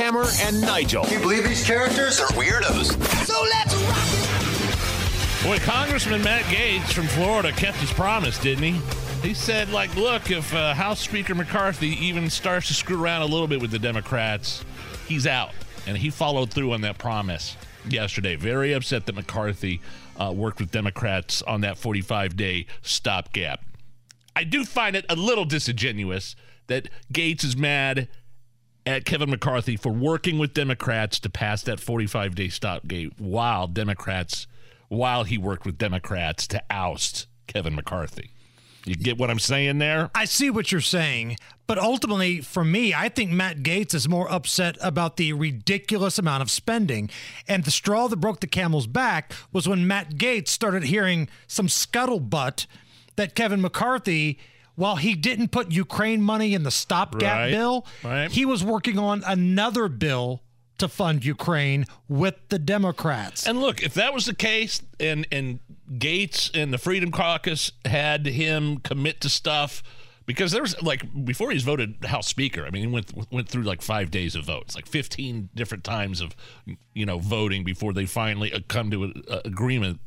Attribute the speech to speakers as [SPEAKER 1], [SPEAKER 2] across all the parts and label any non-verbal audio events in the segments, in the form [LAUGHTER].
[SPEAKER 1] Hammer, and Nigel.
[SPEAKER 2] Can you believe these characters are weirdos?
[SPEAKER 3] So let's rock
[SPEAKER 4] Boy, Congressman Matt Gaetz from Florida kept his promise, didn't he? He said, like, look, if uh, House Speaker McCarthy even starts to screw around a little bit with the Democrats, he's out. And he followed through on that promise yesterday. Very upset that McCarthy uh, worked with Democrats on that 45 day stopgap. I do find it a little disingenuous that Gaetz is mad at Kevin McCarthy for working with Democrats to pass that 45 day stopgap while Democrats, while he worked with Democrats to oust Kevin McCarthy. You get what I'm saying there?
[SPEAKER 5] I see what you're saying, but ultimately, for me, I think Matt Gaetz is more upset about the ridiculous amount of spending. And the straw that broke the camel's back was when Matt Gaetz started hearing some scuttlebutt that Kevin McCarthy, while he didn't put Ukraine money in the stopgap
[SPEAKER 4] Right,
[SPEAKER 5] bill,
[SPEAKER 4] right.
[SPEAKER 5] he was working on another bill to fund Ukraine with the Democrats.
[SPEAKER 4] And look, if that was the case, and and Gaetz and the Freedom Caucus had him commit to stuff, because there was like before he's voted House Speaker. I mean, he went went through like five days of votes, like fifteen different times of you know voting before they finally uh, come to an agreement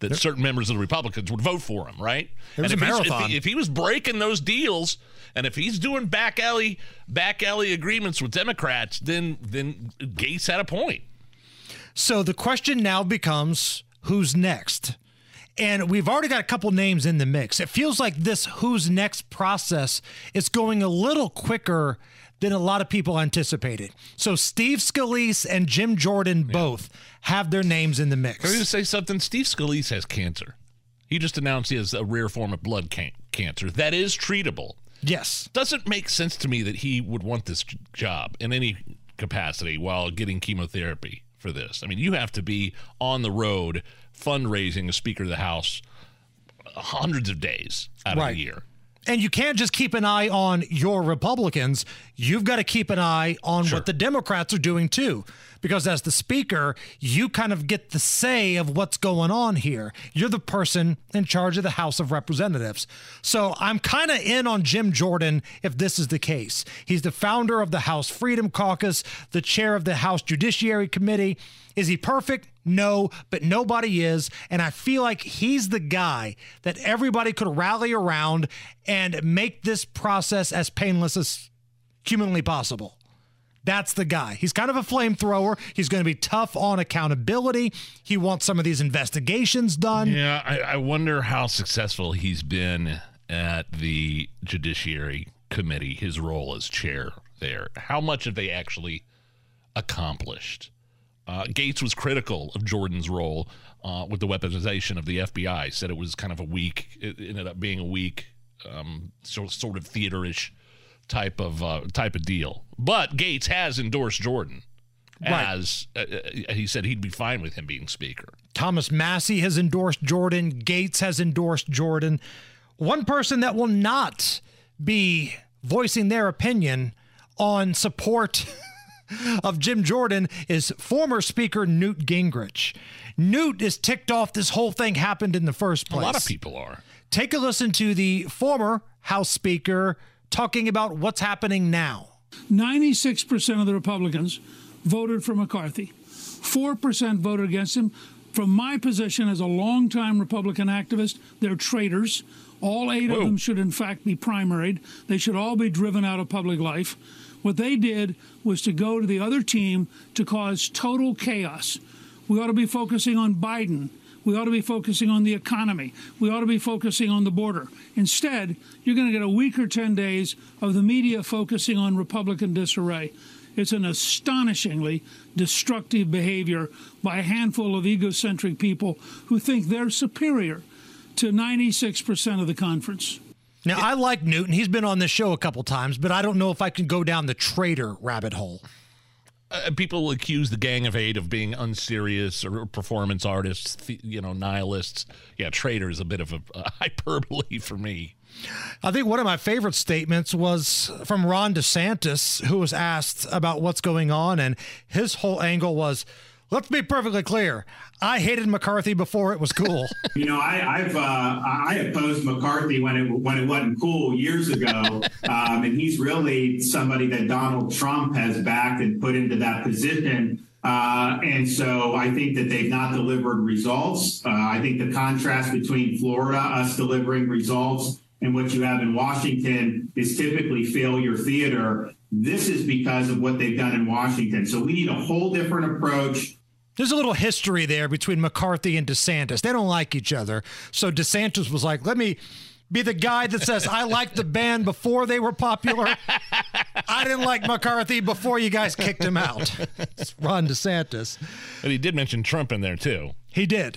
[SPEAKER 4] that certain members of the Republicans would vote for him, right?
[SPEAKER 5] It was
[SPEAKER 4] and
[SPEAKER 5] a
[SPEAKER 4] if, if
[SPEAKER 5] marathon.
[SPEAKER 4] he- if he was breaking those deals, and if he's doing back alley back alley agreements with Democrats, then then Gaetz had a point.
[SPEAKER 5] So the question now becomes who's next? And we've already got a couple names in the mix. It feels like this who's next process is going a little quicker than a lot of people anticipated. So Steve Scalise and Jim Jordan both have their names in the mix.
[SPEAKER 4] Can I just say something? Steve Scalise has cancer. He just announced he has a rare form of blood can- cancer that is treatable.
[SPEAKER 5] Yes.
[SPEAKER 4] Doesn't make sense to me that he would want this job in any capacity while getting chemotherapy for this. I mean, you have to be on the road fundraising as Speaker of the House uh, hundreds of days out of
[SPEAKER 5] Right.
[SPEAKER 4] the year.
[SPEAKER 5] And you can't just keep an eye on your Republicans. You've got to keep an eye on what the Democrats are doing too. Because as the speaker, you kind of get the say of what's going on here. You're the person in charge of the House of Representatives. So I'm kind of in on Jim Jordan if this is the case. He's the founder of the House Freedom Caucus, the chair of the House Judiciary Committee. Is he perfect? No, but nobody is. And I feel like he's the guy that everybody could rally around and make this process as painless as humanly possible. That's the guy. He's kind of a flamethrower. He's going to be tough on accountability. He wants some of these investigations done.
[SPEAKER 4] Yeah, I, I wonder how successful he's been at the Judiciary Committee, his role as chair there. How much have they actually accomplished? Uh, Gaetz was critical of Jordan's role uh, with the weaponization of the FBI. Said it was kind of a weak. It ended up being a weak, um, so, sort of theaterish type of uh, type of deal. But Gaetz has endorsed Jordan
[SPEAKER 5] Right.
[SPEAKER 4] as uh, uh, he said he'd be fine with him being speaker.
[SPEAKER 5] Thomas Massie has endorsed Jordan. Gaetz has endorsed Jordan. One person that will not be voicing their opinion on support [LAUGHS] of Jim Jordan is former Speaker Newt Gingrich. Newt is ticked off this whole thing happened in the first place.
[SPEAKER 4] A lot of people are.
[SPEAKER 5] Take a listen to the former House Speaker talking about what's happening now.
[SPEAKER 6] 96% of the Republicans voted for McCarthy. 4% voted against him. From my position as a longtime Republican activist, they're traitors. All eight of them should, in fact, be primaried. They should all be driven out of public life. What they did was to go to the other team to cause total chaos. We ought to be focusing on Biden. We ought to be focusing on the economy. We ought to be focusing on the border. Instead, you're going to get a week or 10 days of the media focusing on Republican disarray. It's an astonishingly destructive behavior by a handful of egocentric people who think they're superior to 96% of the conference.
[SPEAKER 5] Now, I like Newton. He's been on this show a couple times, but I don't know if I can go down the traitor rabbit hole.
[SPEAKER 4] uh, people accuse the Gang of Eight of being unserious or performance artists, th- you know, nihilists. Yeah, traitor is a bit of a, a [LAUGHS] hyperbole for me.
[SPEAKER 5] I think one of my favorite statements was from Ron DeSantis, who was asked about what's going on, and his whole angle was, Let's be perfectly clear. I hated McCarthy before it was cool. [LAUGHS]
[SPEAKER 1] You know, I, I've uh, I opposed McCarthy when it when it wasn't cool years ago, [LAUGHS] um, and he's really somebody that Donald Trump has backed and put into that position. Uh, and so I think that they've not delivered results. Uh, I think the contrast between Florida, us delivering results, and what you have in Washington is typically failure theater. This is because of what they've done in Washington. So we need a whole different approach.
[SPEAKER 5] There's a little history there between McCarthy and DeSantis. They don't like each other. So DeSantis was like, let me be the guy that says, I liked the band before they were popular. I didn't like McCarthy before you guys kicked him out. [LAUGHS] It's Ron DeSantis.
[SPEAKER 4] But he did mention Trump in there too.
[SPEAKER 5] He did.